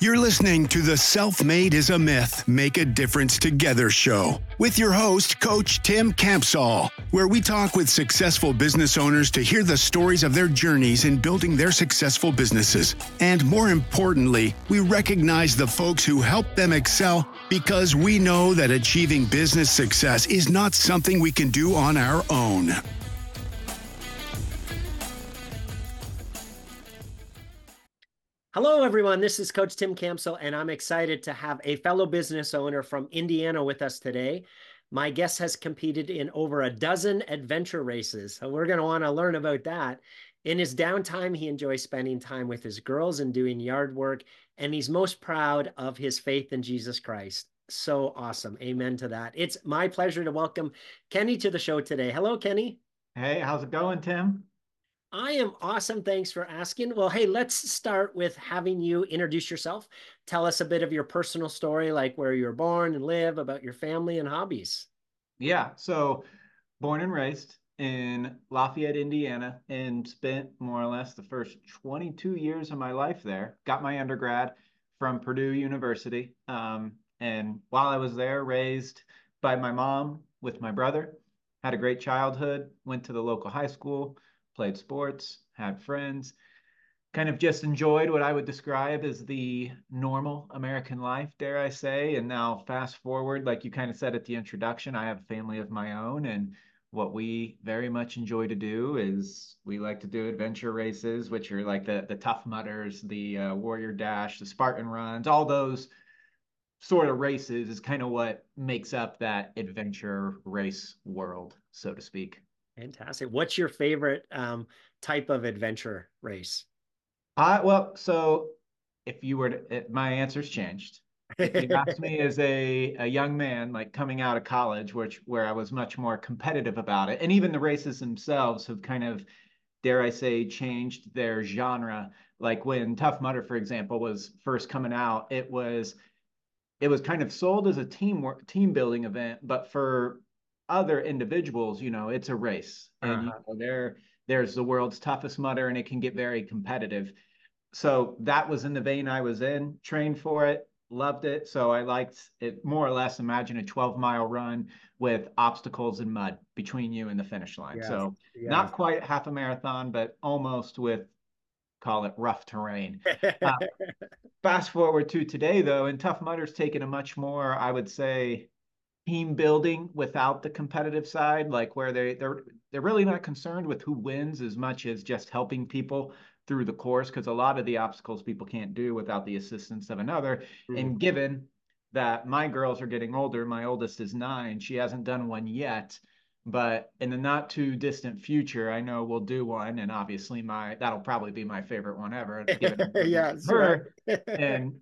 You're listening to the Self Made is a Myth, Make a Difference Together show with your host, Coach Tim Campbell, where we talk with successful business owners to hear the stories of their journeys in building their successful businesses. And more importantly, we recognize the folks who help them excel because we know that achieving business success is not something we can do on our own. Hello, everyone. This is Coach Tim Campbell, and I'm excited to have a fellow business owner from Indiana with us today. My guest has competed in over a dozen adventure races, so we're going to want to learn about that. In his downtime, he enjoys spending time with his girls and doing yard work, and he's most proud of his faith in Jesus Christ. So awesome. Amen to that. It's my pleasure to welcome Kenny to the show today. Hello, Kenny. Hey, how's it going, Tim? I am awesome. Thanks for asking. Well, hey, let's start with having you introduce yourself. Tell us a bit of your personal story, like where you were born and live, about your family and hobbies. Yeah. So, born and raised in Lafayette, Indiana, and spent more or less the first 22 years of my life there. Got my undergrad from Purdue University. Um, and while I was there, raised by my mom with my brother, had a great childhood, went to the local high school played sports, had friends, kind of just enjoyed what I would describe as the normal American life, dare I say. And now, fast forward, like you kind of said at the introduction, I have a family of my own. And what we very much enjoy to do is we like to do adventure races, which are like the, the Tough Mudders, the uh, Warrior Dash, the Spartan Runs, all those sort of races is kind of what makes up that adventure race world, so to speak. Fantastic. What's your favorite um, type of adventure race? Uh, well, so if you were to, my answer's changed. If you asked me as a, a young man, like coming out of college, which where I was much more competitive about it, and even the races themselves have kind of, dare I say, changed their genre. Like when Tough Mudder, for example, was first coming out, it was it was kind of sold as a team team building event, but for other individuals, you know, it's a race, and uh-huh. you know, there there's the world's toughest mudder, and it can get very competitive. So that was in the vein I was in. Trained for it, loved it. So I liked it more or less. Imagine a 12 mile run with obstacles and mud between you and the finish line. Yes. So yes. not quite half a marathon, but almost with call it rough terrain. Uh, fast forward to today, though, and Tough Mudder's taken a much more, I would say, team building without the competitive side, like where they they're they're really not concerned with who wins as much as just helping people through the course because a lot of the obstacles people can't do without the assistance of another. Mm-hmm. And given that my girls are getting older, my oldest is nine, she hasn't done one yet. But in the not too distant future, I know we'll do one, and obviously my that'll probably be my favorite one ever. yeah, her, and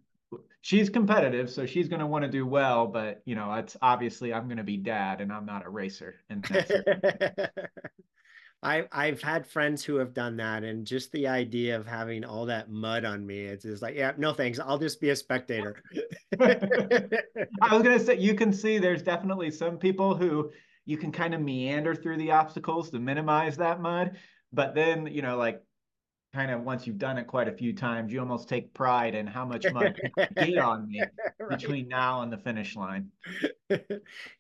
she's competitive, so she's going to want to do well. But you know, it's obviously I'm going to be dad, and I'm not a racer. And I I've had friends who have done that, and just the idea of having all that mud on me, it's just like, yeah, no thanks. I'll just be a spectator. I was gonna say you can see there's definitely some people who you can kind of meander through the obstacles to minimize that mud, but then you know, like kind of once you've done it quite a few times, you almost take pride in how much mud get on me right. between now and the finish line.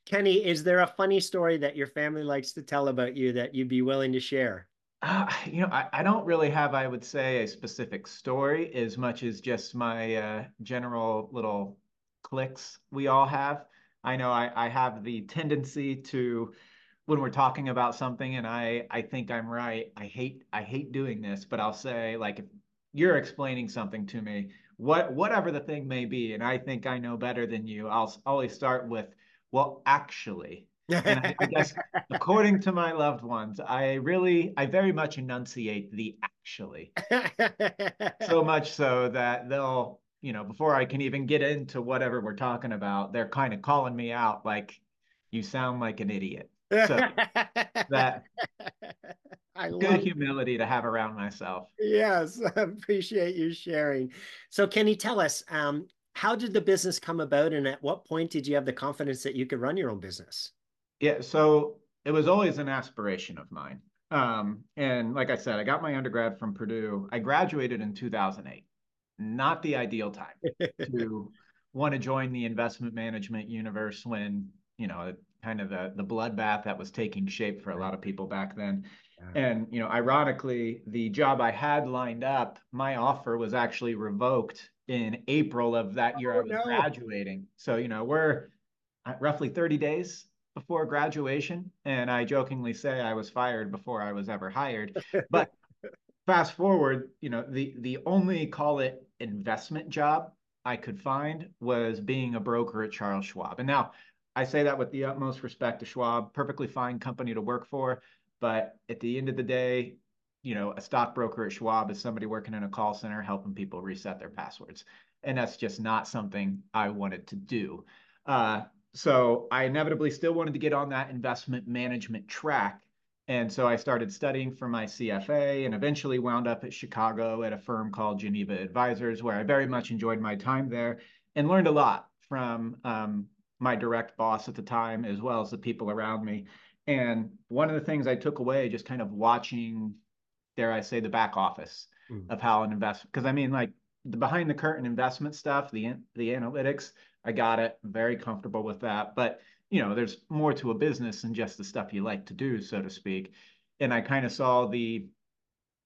Kenny, is there a funny story that your family likes to tell about you that you'd be willing to share? Uh, you know, I, I don't really have, I would say, a specific story as much as just my uh, general little clicks we all have. I know I, I have the tendency to when we're talking about something and I I think I'm right, I hate I hate doing this, but I'll say like if you're explaining something to me, what whatever the thing may be, and I think I know better than you, I'll always start with, well, actually. and I, I guess according to my loved ones, I really I very much enunciate the actually. so much so that they'll, you know, before I can even get into whatever we're talking about, they're kind of calling me out like you sound like an idiot. So that I good humility to have around myself. Yes, I appreciate you sharing. So, can you tell us um, how did the business come about, and at what point did you have the confidence that you could run your own business? Yeah, so it was always an aspiration of mine. Um, and like I said, I got my undergrad from Purdue. I graduated in 2008. not the ideal time to want to join the investment management universe when you know kind of the the bloodbath that was taking shape for a lot of people back then. And you know ironically the job i had lined up my offer was actually revoked in april of that year oh, i was no. graduating. So you know we're uh, roughly 30 days before graduation and i jokingly say i was fired before i was ever hired. But fast forward you know the the only call it investment job i could find was being a broker at charles schwab. And now i say that with the utmost respect to schwab perfectly fine company to work for but at the end of the day you know a stockbroker at schwab is somebody working in a call center helping people reset their passwords and that's just not something i wanted to do uh, so I inevitably still wanted to get on that investment management track. And so I started studying for my CFA and eventually wound up at Chicago at a firm called Geneva Advisors, where I very much enjoyed my time there and learned a lot from um, my direct boss at the time, as well as the people around me. And one of the things I took away, just kind of watching, dare I say, the back office mm. of how an investment, because I mean, like the behind the curtain investment stuff, the the analytics, I got it. Very comfortable with that. But you know, there's more to a business than just the stuff you like to do, so to speak. And I kind of saw the,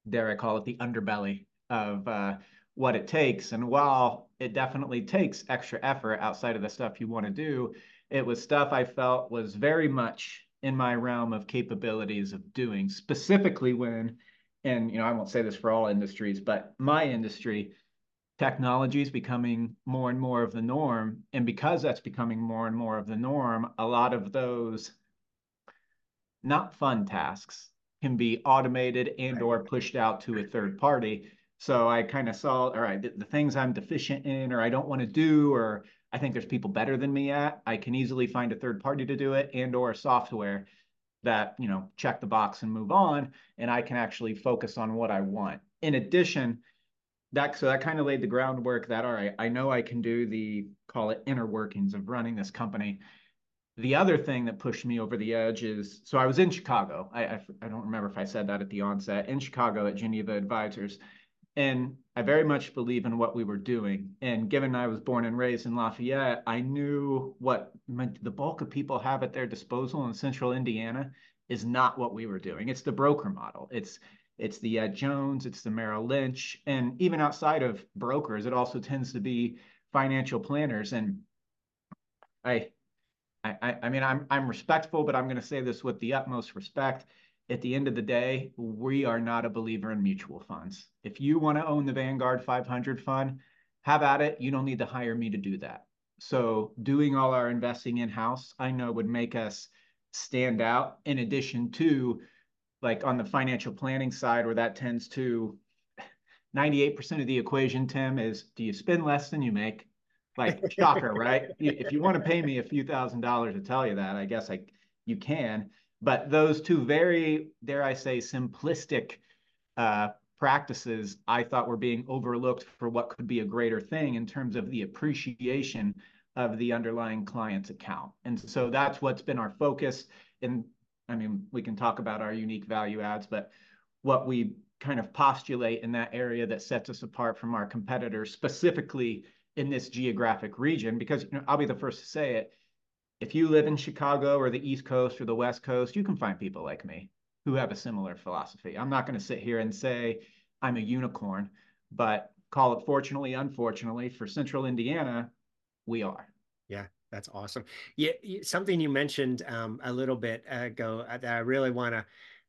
dare I call it, the underbelly of uh, what it takes. And while it definitely takes extra effort outside of the stuff you want to do, it was stuff I felt was very much in my realm of capabilities of doing, specifically when, and you know, I won't say this for all industries, but my industry technology is becoming more and more of the norm. And because that's becoming more and more of the norm, a lot of those not fun tasks can be automated and or pushed out to a third party. So I kind of saw, all right, the, the things I'm deficient in or I don't want to do or I think there's people better than me at, I can easily find a third party to do it and or software that, you know, check the box and move on and I can actually focus on what I want. In addition, that so that kind of laid the groundwork that all right i know i can do the call it inner workings of running this company. The other thing that pushed me over the edge is so i was in chicago. I i, I don't remember if i said that at the onset in chicago at geneva advisors and i very much believe in what we were doing and given i was born and raised in lafayette i knew what my, the bulk of people have at their disposal in central indiana is not what we were doing it's the broker model it's it's the Ed Jones, it's the Merrill Lynch, and even outside of brokers, it also tends to be financial planners. And I, I, I mean, I'm I'm respectful, but I'm going to say this with the utmost respect. At the end of the day, we are not a believer in mutual funds. If you want to own the Vanguard 500 fund, have at it. You don't need to hire me to do that. So doing all our investing in house, I know would make us stand out. In addition to like on the financial planning side where that tends to 98% of the equation tim is do you spend less than you make like shocker right if you want to pay me a few thousand dollars to tell you that i guess like you can but those two very dare i say simplistic uh, practices i thought were being overlooked for what could be a greater thing in terms of the appreciation of the underlying client's account and so that's what's been our focus and I mean, we can talk about our unique value adds, but what we kind of postulate in that area that sets us apart from our competitors, specifically in this geographic region, because you know, I'll be the first to say it. If you live in Chicago or the East Coast or the West Coast, you can find people like me who have a similar philosophy. I'm not going to sit here and say I'm a unicorn, but call it fortunately, unfortunately, for Central Indiana, we are. Yeah, that's awesome. Yeah, something you mentioned um, a little bit ago that I really want to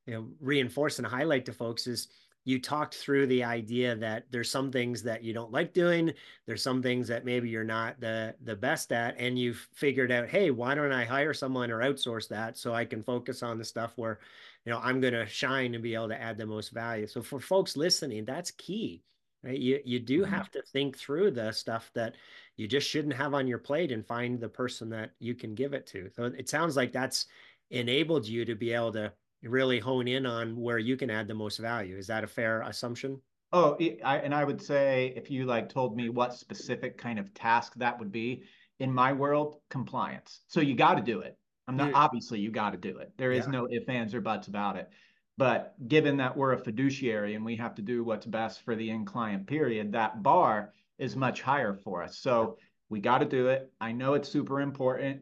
you know, reinforce and highlight to folks is you talked through the idea that there's some things that you don't like doing there's some things that maybe you're not the the best at and you've figured out hey why don't i hire someone or outsource that so i can focus on the stuff where you know i'm going to shine and be able to add the most value? So for folks listening that's key right? You you do mm-hmm. have to think through the stuff that you just shouldn't have on your plate and find the person that you can give it to. So it sounds like that's enabled you to be able to really hone in on where you can add the most value is that a fair assumption oh I, and i would say if you like told me what specific kind of task that would be in my world compliance so you got to do it i'm not obviously you got to do it there is yeah. no ifs ands or buts about it But given that we're a fiduciary and we have to do what's best for the end client period, that bar is much higher for us. So we got to do it. I know it's super important.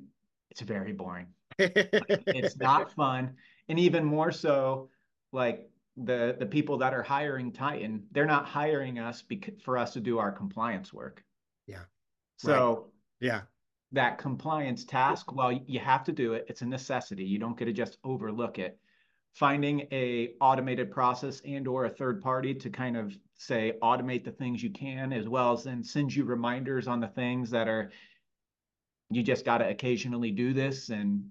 It's very boring. it's not fun. And even more so, like the the people that are hiring Titan, they're not hiring us because, for us to do our compliance work. Yeah. So right. yeah, that compliance task, well, you have to do it. It's a necessity. You don't get to just overlook it. Finding a automated process and or a third party to kind of say automate the things you can, as well as then send you reminders on the things that are you just got to occasionally do this and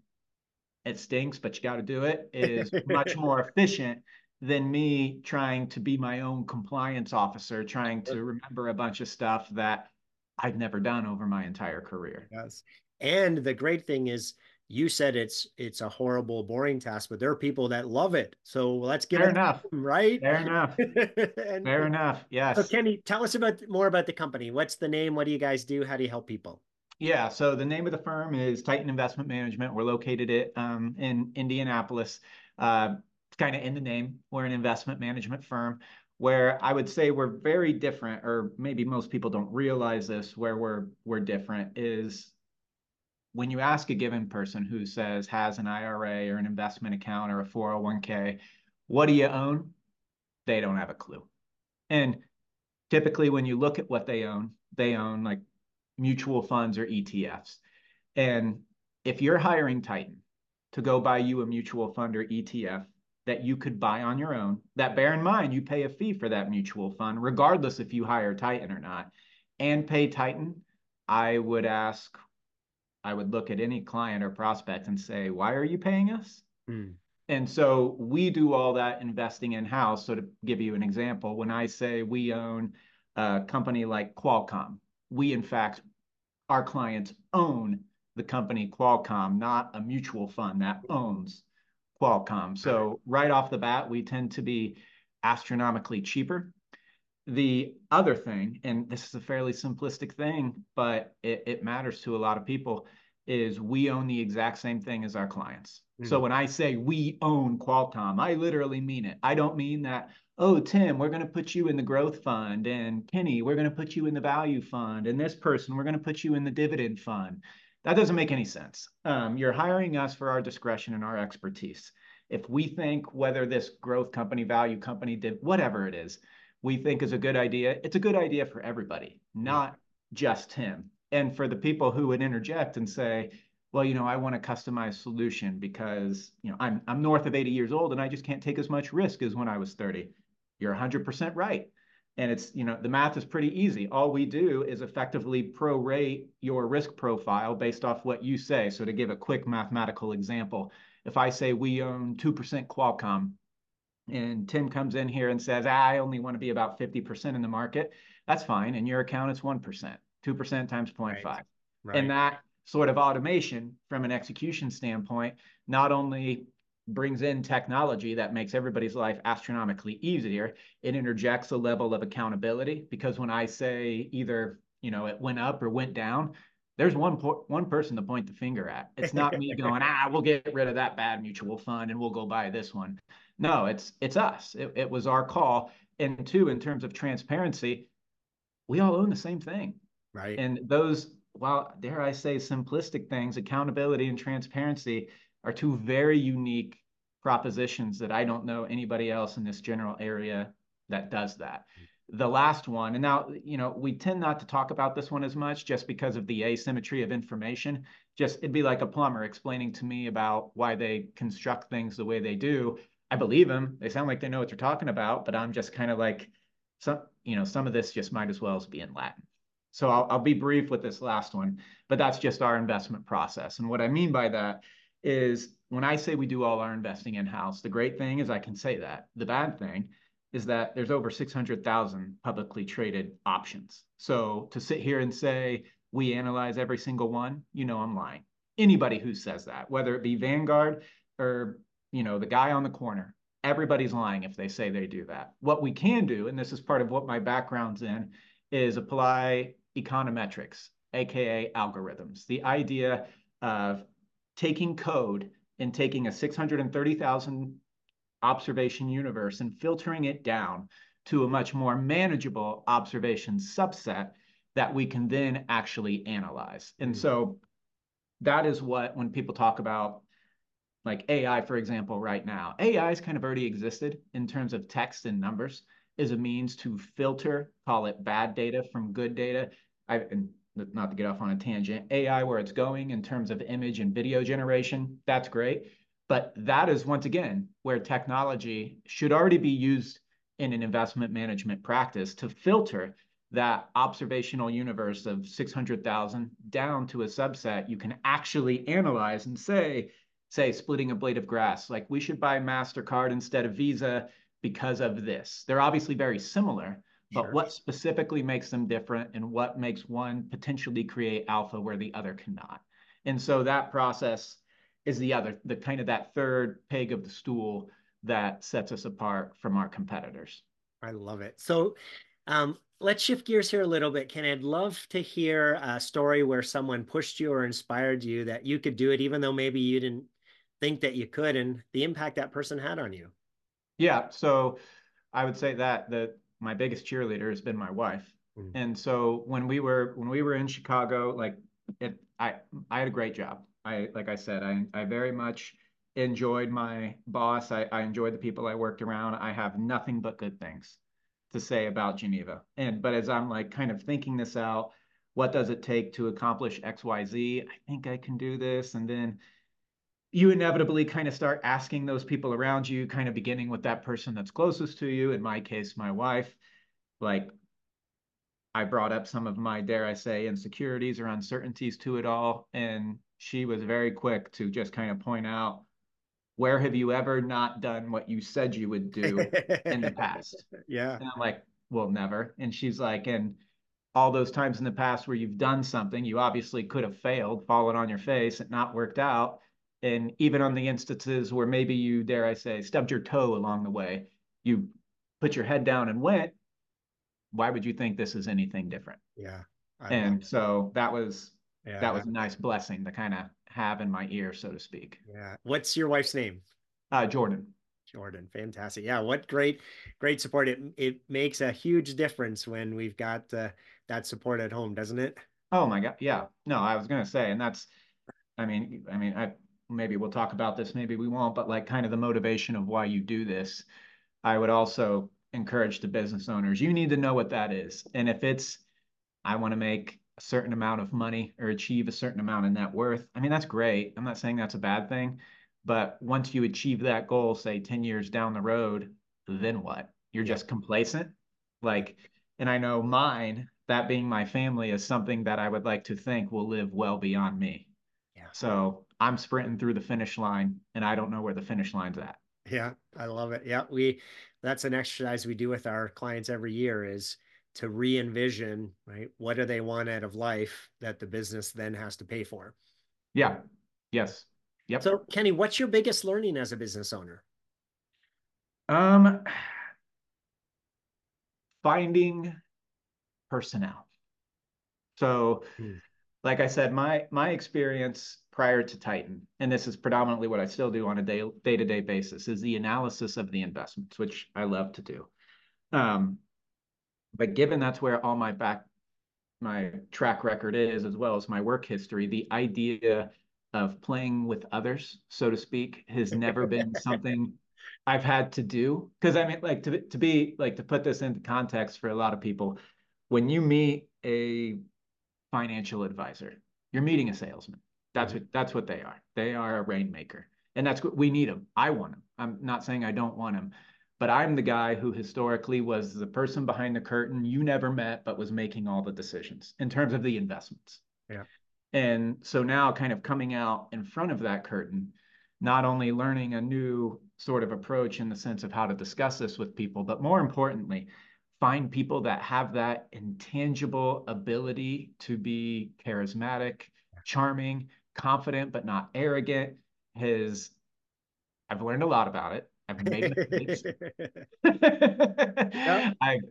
it stinks, but you got to do it is much more efficient than me trying to be my own compliance officer, trying to remember a bunch of stuff that I've never done over my entire career. Yes. And the great thing is you said it's it's a horrible boring task but there are people that love it. So let's get fair enough. them, right? Fair enough. And, fair enough. Yes. So kenny tell us about more about the company. What's the name? What do you guys do? How do you help people yeah so the name of the firm is titan investment management we're located at um, in indianapolis uh, kind of in the name we're an investment management firm where I would say we're very different, or maybe most people don't realize this, where we're we're different is when you ask a given person who says has an IRA or an investment account or a 401k, what do you own? They don't have a clue. And typically when you look at what they own, they own like mutual funds or ETFs. And if you're hiring Titan to go buy you a mutual fund or ETF, that you could buy on your own. That bear in mind, you pay a fee for that mutual fund, regardless if you hire Titan or not, and pay Titan. I would ask, I would look at any client or prospect and say, why are you paying us? Mm. And so we do all that investing in house. So to give you an example, when I say we own a company like Qualcomm, we in fact, our clients own the company Qualcomm, not a mutual fund that owns Qualcomm. So right off the bat, we tend to be astronomically cheaper. The other thing, and this is a fairly simplistic thing, but it, it matters to a lot of people, is we own the exact same thing as our clients. Mm-hmm. So when I say we own Qualcomm, I literally mean it. I don't mean that, oh, Tim, we're going to put you in the growth fund, and Kenny, we're going to put you in the value fund, and this person, we're going to put you in the dividend fund. That doesn't make any sense. Um, you're hiring us for our discretion and our expertise. If we think whether this growth company, value company, did whatever it is, we think is a good idea, it's a good idea for everybody, not just him. And for the people who would interject and say, well, you know, I want a customized solution because, you know, I'm I'm north of 80 years old and I just can't take as much risk as when I was 30. You're 100% right. And it's, you know, the math is pretty easy. All we do is effectively prorate your risk profile based off what you say. So to give a quick mathematical example, if I say we own 2% Qualcomm and Tim comes in here and says, ah, I only want to be about 50% in the market, that's fine. In your account, it's 1%, 2% times 0.5. Right. Right. And that sort of automation from an execution standpoint not only brings in technology that makes everybody's life astronomically easier. It interjects a level of accountability because when I say either, you know, it went up or went down, there's one one person to point the finger at. It's not me going, ah, we'll get rid of that bad mutual fund and we'll go buy this one. No, it's it's us. It, it was our call. And two, in terms of transparency, we all own the same thing. Right. And those, while dare I say simplistic things, accountability and transparency are two very unique propositions that I don't know anybody else in this general area that does that. The last one, and now, you know, we tend not to talk about this one as much just because of the asymmetry of information. Just it'd be like a plumber explaining to me about why they construct things the way they do. I believe them. They sound like they know what they're talking about, but I'm just kind of like, some, you know, some of this just might as well as be in Latin. So I'll, I'll be brief with this last one, but that's just our investment process. And what I mean by that is when I say we do all our investing in house, the great thing is I can say that. The bad thing is that there's over 600,000 publicly traded options. So to sit here and say we analyze every single one, you know, I'm lying. Anybody who says that, whether it be Vanguard or, you know, the guy on the corner, everybody's lying if they say they do that. What we can do, and this is part of what my background's in, is apply econometrics, AKA algorithms. The idea of taking code and taking a 630,000 observation universe and filtering it down to a much more manageable observation subset that we can then actually analyze. And mm-hmm. so that is what, when people talk about like AI, for example, right now, AI has kind of already existed in terms of text and numbers is a means to filter, call it bad data from good data. I, and not to get off on a tangent, AI, where it's going in terms of image and video generation, that's great. But that is once again where technology should already be used in an investment management practice to filter that observational universe of 600,000 down to a subset you can actually analyze and say, say, splitting a blade of grass, like we should buy MasterCard instead of Visa because of this. They're obviously very similar, but sure. what specifically makes them different and what makes one potentially create alpha where the other cannot? And so that process is the other, the kind of that third peg of the stool that sets us apart from our competitors. I love it. So um, let's shift gears here a little bit. Ken, I'd love to hear a story where someone pushed you or inspired you that you could do it, even though maybe you didn't think that you could, and the impact that person had on you. Yeah. So I would say that that my biggest cheerleader has been my wife. Mm. And so when we were when we were in Chicago, like it, I I had a great job. I like I said, I I very much enjoyed my boss. I, I enjoyed the people I worked around. I have nothing but good things to say about Geneva. And but as I'm like kind of thinking this out, what does it take to accomplish XYZ? I think I can do this. And then you inevitably kind of start asking those people around you, kind of beginning with that person that's closest to you. In my case, my wife, like I brought up some of my, dare I say, insecurities or uncertainties to it all. And she was very quick to just kind of point out, where have you ever not done what you said you would do in the past? Yeah. And I'm like, well, never. And she's like, and all those times in the past where you've done something, you obviously could have failed, fallen on your face, and not worked out and even on the instances where maybe you dare i say stubbed your toe along the way you put your head down and went why would you think this is anything different? Yeah I and so that was yeah. that was a nice blessing to kind of have in my ear so to speak. Yeah. What's your wife's name? Uh jordan. Jordan fantastic. Yeah what great great support. It it makes a huge difference when we've got uh, that support at home doesn't it? Oh my god yeah. No i was gonna say and that's i mean i mean i maybe we'll talk about this, maybe we won't, but like kind of the motivation of why you do this. I would also encourage the business owners, you need to know what that is. And if it's, I want to make a certain amount of money or achieve a certain amount of net worth, I mean, that's great. I'm not saying that's a bad thing. But once you achieve that goal, say 10 years down the road, then what? You're just complacent? Like, and I know mine, that being my family, is something that I would like to think will live well beyond me. Yeah. So I'm sprinting through the finish line and I don't know where the finish line's at. Yeah, I love it. Yeah, we that's an exercise we do with our clients every year is to re-envision, right? What do they want out of life that the business then has to pay for? Yeah. Yes. Yep. So, Kenny, what's your biggest learning as a business owner? Um finding personnel. So, hmm. Like I said, my my experience prior to Titan, and this is predominantly what I still do on a day day to day basis, is the analysis of the investments, which I love to do. Um, but given that's where all my back my track record is, as well as my work history, the idea of playing with others, so to speak, has never been something I've had to do. Because I mean, like to to be like to put this into context for a lot of people, when you meet a financial advisor, you're meeting a salesman that's what that's what they are. They are a rainmaker, and that's what we need them. I want them. I'm not saying I don't want them, but I'm the guy who historically was the person behind the curtain you never met, but was making all the decisions in terms of the investments. Yeah. And so now, kind of coming out in front of that curtain, not only learning a new sort of approach in the sense of how to discuss this with people, but more importantly, find people that have that intangible ability to be charismatic, charming, confident but not arrogant. His, I've learned a lot about it. I've made mistakes. I've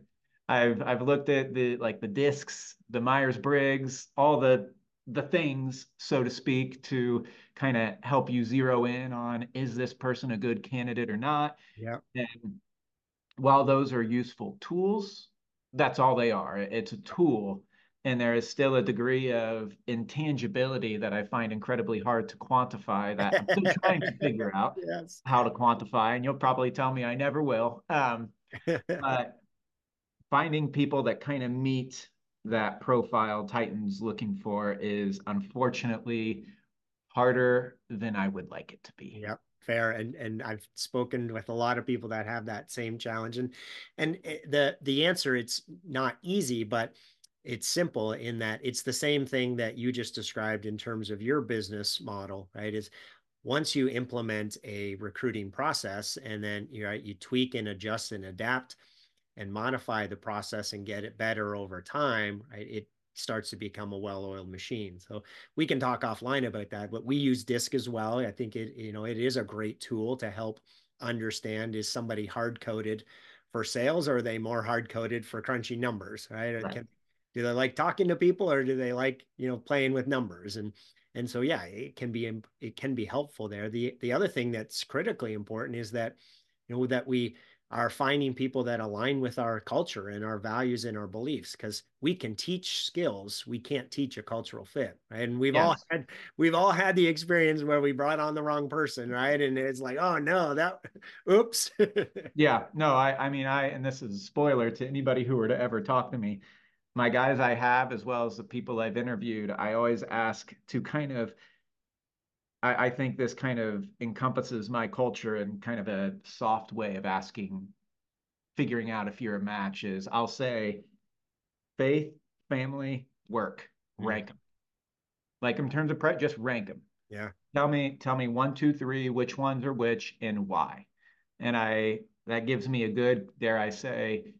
I've I've looked at the like the discs, the Myers Briggs, all the the things, so to speak, to kind of help you zero in on is this person a good candidate or not. Yeah. And while those are useful tools, that's all they are. It's a tool. And there is still a degree of intangibility that I find incredibly hard to quantify that I'm still trying to figure out yes. how to quantify. And you'll probably tell me I never will. Um, but finding people that kind of meet that profile Titan's looking for is unfortunately harder than I would like it to be. Yep fair and and I've spoken with a lot of people that have that same challenge and and eh, the the answer it's not easy but it's simple in that it's the same thing that you just described in terms of your business model right? Is once you implement a recruiting process and then you you tweak and adjust and adapt and modify the process and get it better over time, right, it starts to become a well-oiled machine. So we can talk offline about that, but we use DISC as well. I think it, you know, it is a great tool to help understand is somebody hard-coded for sales or are they more hard-coded for crunchy numbers, right? right. Can, do they like talking to people or do they like, you know, playing with numbers? And and so yeah, it can be it can be helpful there. The the other thing that's critically important is that you know that we are finding people that align with our culture and our values and our beliefs because we can teach skills we can't teach a cultural fit right? And we've yes. all had we've all had the experience where we brought on the wrong person right? And it's like oh no that oops. Yeah no i i mean i and this is a spoiler to anybody who were to ever talk to me my guys i have as well as the people i've interviewed i always ask to kind of I, I think this kind of encompasses my culture in kind of a soft way of asking, figuring out if you're a match is I'll say faith, family, work, mm-hmm. rank them. Like in terms of pre- just rank them. Yeah. Tell me, tell me one, two, three, which ones are which and why. And I that gives me a good, dare I say,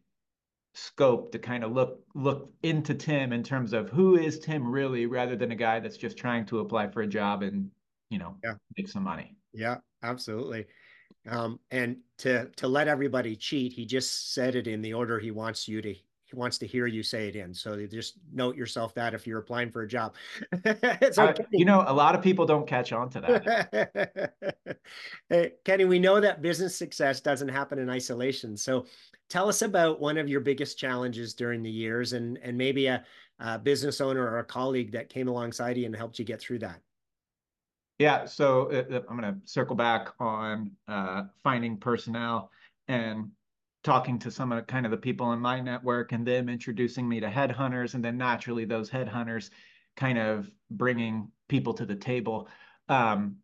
scope to kind of look look into Tim in terms of who is Tim really, rather than a guy that's just trying to apply for a job and you know, yeah. make some money. Yeah, absolutely. Um, and to to let everybody cheat, he just said it in the order he wants you to he wants to hear you say it in. So just note yourself that if you're applying for a job. it's okay. You know, a lot of people don't catch on to that. hey, Kenny, we know that business success doesn't happen in isolation. So tell us about one of your biggest challenges during the years and and maybe a, a business owner or a colleague that came alongside you and helped you get through that. Yeah, so uh, uh I'm going to circle back on uh, finding personnel and talking to some of kind of the people in my network and them introducing me to headhunters and then naturally those headhunters kind of bringing people to the table. Um,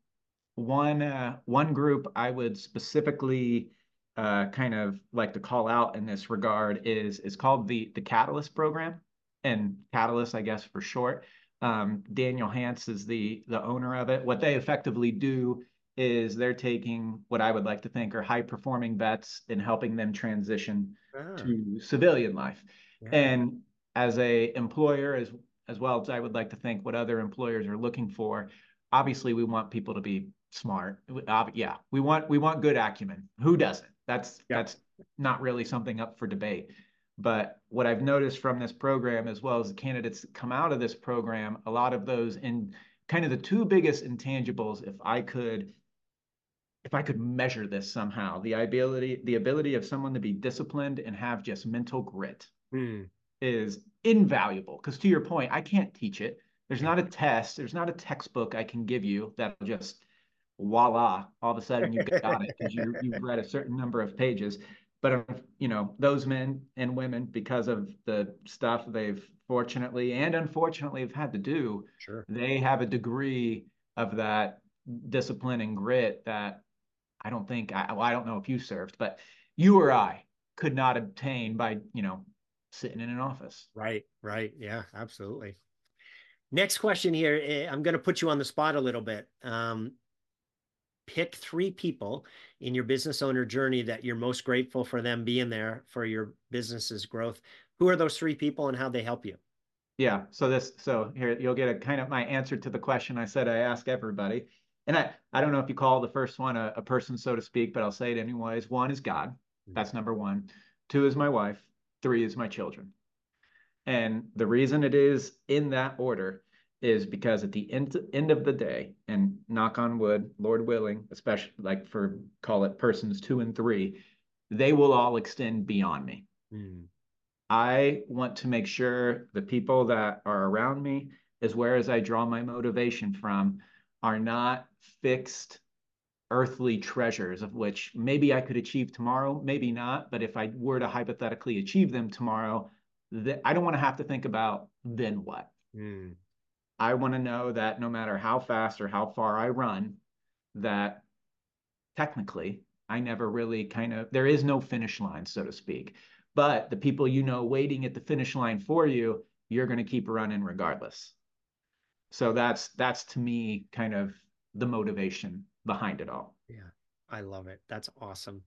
one uh, one group I would specifically uh, kind of like to call out in this regard is is called the the Catalyst program, and Catalyst, I guess for short. Um, Daniel Hance is the the owner of it. What they effectively do is they're taking what I would like to think are high performing vets and helping them transition ah. to civilian life. Yeah. And as a employer, as as well as I would like to think what other employers are looking for, obviously we want people to be smart. Uh, yeah, we want we want good acumen. Who doesn't? That's yeah. that's not really something up for debate. But what I've noticed from this program, as well as the candidates that come out of this program, a lot of those in kind of the two biggest intangibles, if I could if I could measure this somehow, the ability the ability of someone to be disciplined and have just mental grit mm. is invaluable. Because to your point, I can't teach it. There's not a test. There's not a textbook I can give you that'll just voila, all of a sudden you've got it because you, you've read a certain number of pages but you know those men and women because of the stuff they've fortunately and unfortunately have had to do sure. they have a degree of that discipline and grit that i don't think i, well, I don't know if you served but you or i could not obtain by you know sitting in an office. Right right. Yeah absolutely. Next question here eh, i'm going to put you on the spot a little bit. Um, pick three people in your business owner journey that you're most grateful for them being there for your business's growth. Who are those three people and how they help you? Yeah. So this, so here you'll get a kind of my answer to the question I said I ask everybody. And I, I don't know if you call the first one a, a person, so to speak, but I'll say it anyways. One is God. Mm-hmm. That's number one. Two is my wife. Three is my children. And the reason it is in that order is because at the end, end of the day, and knock on wood, Lord willing, especially like for call it persons two and three, they will all extend beyond me. Mm. I want to make sure the people that are around me, as where as I draw my motivation from, are not fixed earthly treasures of which maybe I could achieve tomorrow, maybe not. But if I were to hypothetically achieve them tomorrow, that I don't want to have to think about then what. Mm. I want to know that no matter how fast or how far I run, that technically I never really kind of, there is no finish line, so to speak. But the people you know waiting at the finish line for you, you're going to keep running regardless. So that's, that's to me kind of the motivation behind it all. Yeah, I love it. That's awesome.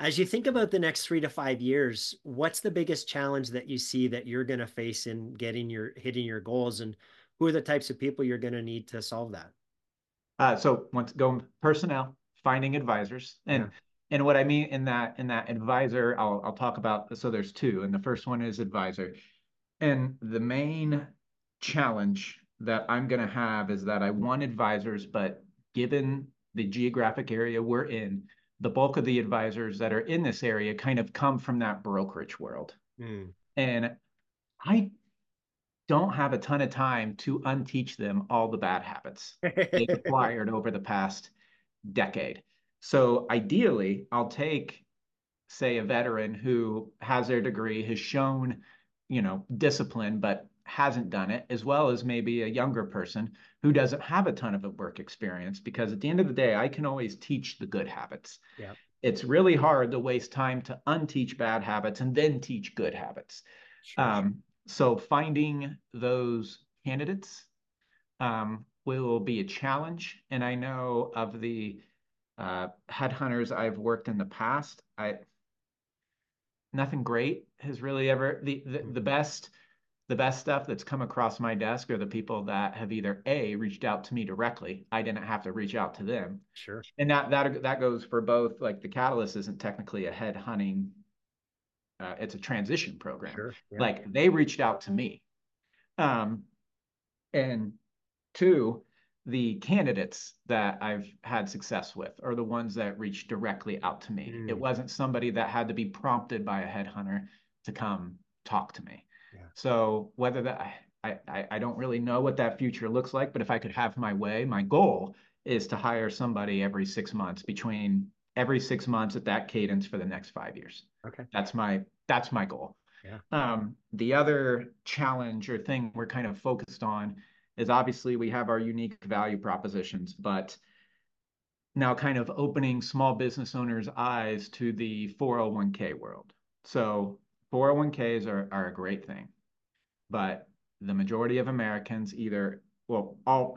As you think about the next three to five years, what's the biggest challenge that you see that you're going to face in getting your hitting your goals, and who are the types of people you're going to need to solve that? Uh, so once going personnel, finding advisors, and yeah. and what I mean in that in that advisor, I'll I'll talk about. So there's two, and the first one is advisor, and the main challenge that I'm going to have is that I want advisors, but given the geographic area we're in, the bulk of the advisors that are in this area kind of come from that brokerage world. Mm. And I don't have a ton of time to unteach them all the bad habits they acquired over the past decade. So ideally, I'll take, say, a veteran who has their degree, has shown, you know, discipline, but hasn't done it, as well as maybe a younger person who doesn't have a ton of work experience. Because at the end of the day, I can always teach the good habits. Yeah. It's really hard to waste time to unteach bad habits and then teach good habits. Sure. Um, so finding those candidates um, will be a challenge. And I know of the uh, headhunters I've worked in the past, I nothing great has really ever the the, the best the best stuff that's come across my desk are the people that have either a reached out to me directly. I didn't have to reach out to them. Sure. And that that that goes for both like the catalyst isn't technically a head hunting uh, it's a transition program sure, yeah. like they reached out to me um and two the candidates that I've had success with are the ones that reached directly out to me. Mm. It wasn't somebody that had to be prompted by a headhunter to come talk to me. So whether that I, I I don't really know what that future looks like, but if I could have my way, my goal is to hire somebody every six months between every six months at that cadence for the next five years. Okay. That's my that's my goal. Yeah. Um, the other challenge or thing we're kind of focused on is obviously we have our unique value propositions, but now kind of opening small business owners' eyes to the 401k world. So 401ks are, are a great thing, but the majority of Americans either, well, all,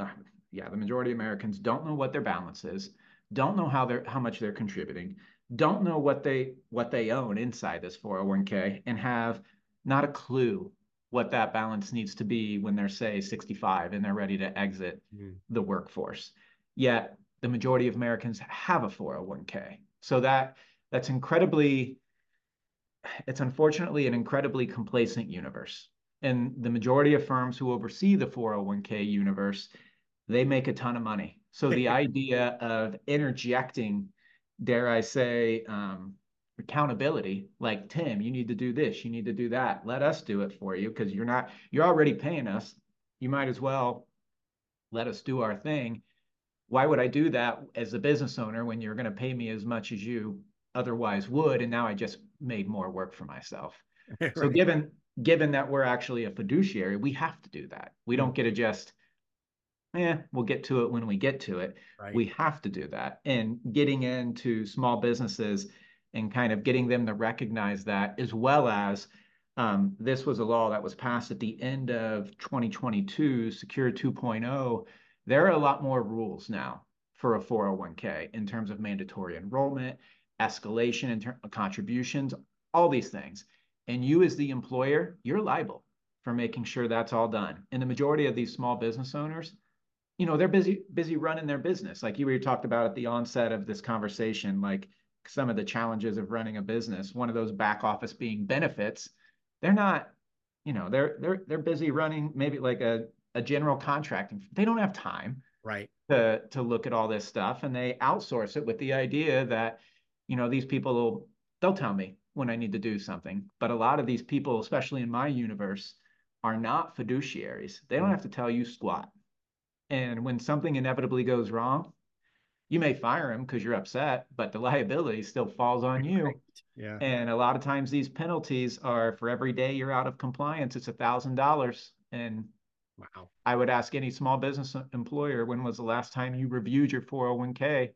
yeah, the majority of Americans don't know what their balance is, don't know how they're, how much they're contributing, don't know what they, what they own inside this 401k and have not a clue what that balance needs to be when they're say 65 and they're ready to exit mm. the workforce. Yet the majority of Americans have a 401k. So that that's incredibly it's unfortunately an incredibly complacent universe. And the majority of firms who oversee the 401k universe, they make a ton of money. So the idea of interjecting, dare I say, um, accountability, like Tim, you need to do this, you need to do that. Let us do it for you because you're not, you're already paying us. You might as well let us do our thing. Why would I do that as a business owner when you're going to pay me as much as you otherwise would? And now I just made more work for myself. right. So given given that we're actually a fiduciary, we have to do that. We don't get to just, yeah, we'll get to it when we get to it. Right. We have to do that. And getting into small businesses and kind of getting them to recognize that, as well as um, this was a law that was passed at the end of 2022, Secure 2.0. There are a lot more rules now for a 401k in terms of mandatory enrollment escalation in terms of contributions, all these things. And you as the employer, you're liable for making sure that's all done. And the majority of these small business owners, you know, they're busy busy running their business. Like you were talked about at the onset of this conversation, like some of the challenges of running a business. One of those back office being benefits. They're not, you know, they're they're they're busy running maybe like a a general contracting. They don't have time right to to look at all this stuff and they outsource it with the idea that you know these people will they'll tell me when I need to do something. But a lot of these people, especially in my universe, are not fiduciaries. They don't mm. have to tell you squat. And when something inevitably goes wrong, you may fire them because you're upset, but the liability still falls on you. Yeah. And a lot of times these penalties are for every day you're out of compliance, it's a thousand dollars. And wow. I would ask any small business employer, when was the last time you reviewed your 401k?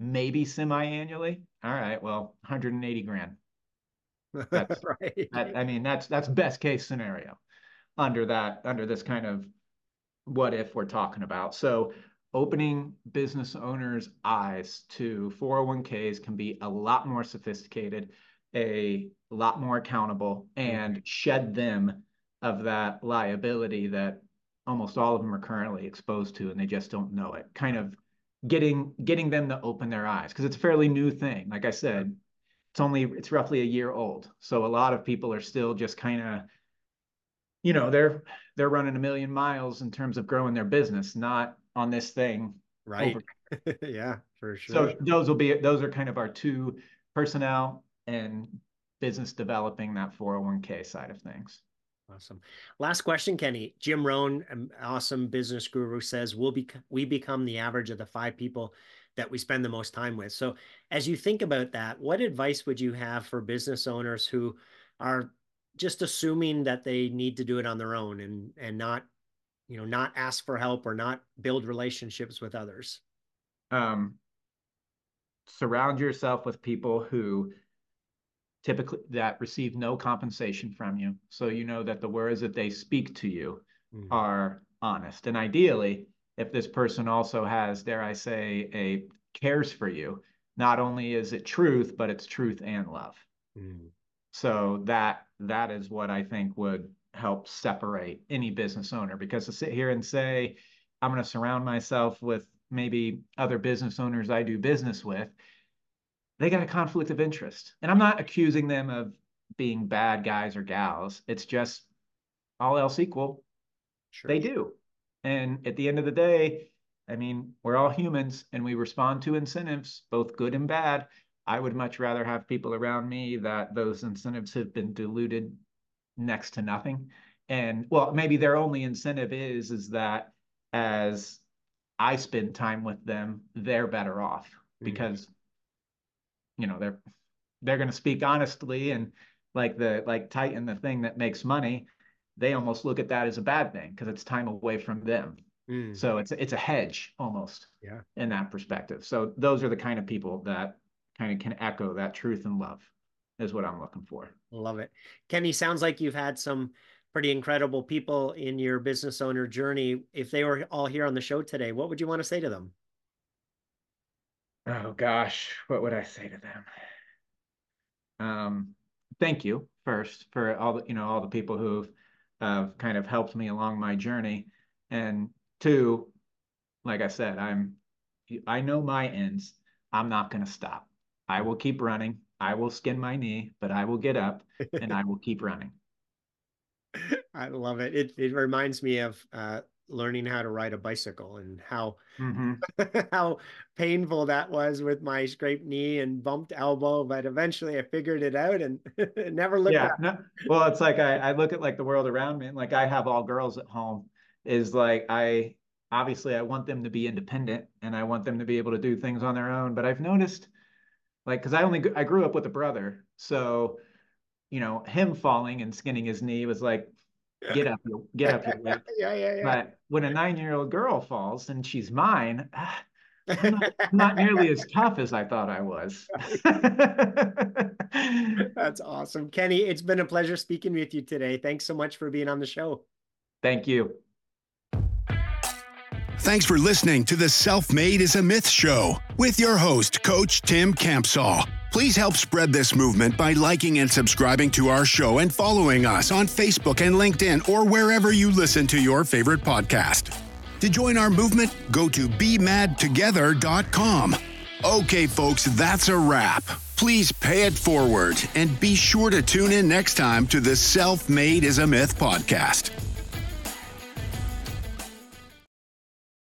Maybe semi-annually. All right, well, 180 grand. That's right. That, I mean, that's that's best case scenario under that under this kind of what if we're talking about. So opening business owners' eyes to 401ks can be a lot more sophisticated, a lot more accountable, and mm-hmm. shed them of that liability that almost all of them are currently exposed to and they just don't know it. Kind of getting getting them to open their eyes because it's a fairly new thing. Like I said, it's only it's roughly a year old. So a lot of people are still just kind of you know, they're they're running a million miles in terms of growing their business, not on this thing. Right. yeah, for sure. So those will be those are kind of our two personnel and business developing that 401k side of things. Awesome. Last question, Kenny. Jim Rohn, an awesome business guru, says we'll be we become the average of the five people that we spend the most time with. So, as you think about that, what advice would you have for business owners who are just assuming that they need to do it on their own and and not you know not ask for help or not build relationships with others um surround yourself with people who typically that receive no compensation from you so you know that the words that they speak to you mm-hmm. are honest and ideally if this person also has dare i say a cares for you not only is it truth but it's truth and love mm-hmm. So that that is what I think would help separate any business owner because to sit here and say I'm going to surround myself with maybe other business owners I do business with, they got a conflict of interest. And I'm not accusing them of being bad guys or gals. It's just all else equal, sure. they do. And at the end of the day, I mean, we're all humans and we respond to incentives, both good and bad. I would much rather have people around me that those incentives have been diluted next to nothing. And well, maybe their only incentive is is that as I spend time with them, they're better off mm-hmm. because you know they're they're going to speak honestly and like the like Titan, the thing that makes money, they almost look at that as a bad thing because it's time away from them. Mm. So it's it's a hedge almost yeah. in that perspective. So those are the kind of people that kind of can echo that truth and love is what I'm looking for. Love it. Kenny, sounds like you've had some pretty incredible people in your business owner journey. If they were all here on the show today, what would you want to say to them? Oh gosh, what would I say to them? Um, thank you first for all the you know all the people who've uh, kind of helped me along my journey, and two, like I said, I'm I know my ends. I'm not going to stop. I will keep running. I will skin my knee, but I will get up and I will keep running. I love it. It it reminds me of uh, learning how to ride a bicycle and how mm-hmm. how painful that was with my scraped knee and bumped elbow. But eventually, I figured it out and never looked. Yeah. No, well, it's like I, I look at like the world around me, and like I have all girls at home. Is like I obviously I want them to be independent and I want them to be able to do things on their own. But I've noticed like because i only i grew up with a brother so you know him falling and skinning his knee was like get up get up yeah, yeah, yeah. but when a nine year old girl falls and she's mine ah, I'm not, not nearly as tough as I thought I was. That's awesome. Kenny, it's been a pleasure speaking with you today. Thanks so much for being on the show. Thank you. Thanks for listening to the Self Made is a Myth show with your host, Coach Tim Campsall. Please help spread this movement by liking and subscribing to our show and following us on Facebook and LinkedIn or wherever you listen to your favorite podcast. To join our movement, go to BeMadTogether.com. Okay, folks, that's a wrap. Please pay it forward and be sure to tune in next time to the Self Made is a Myth podcast.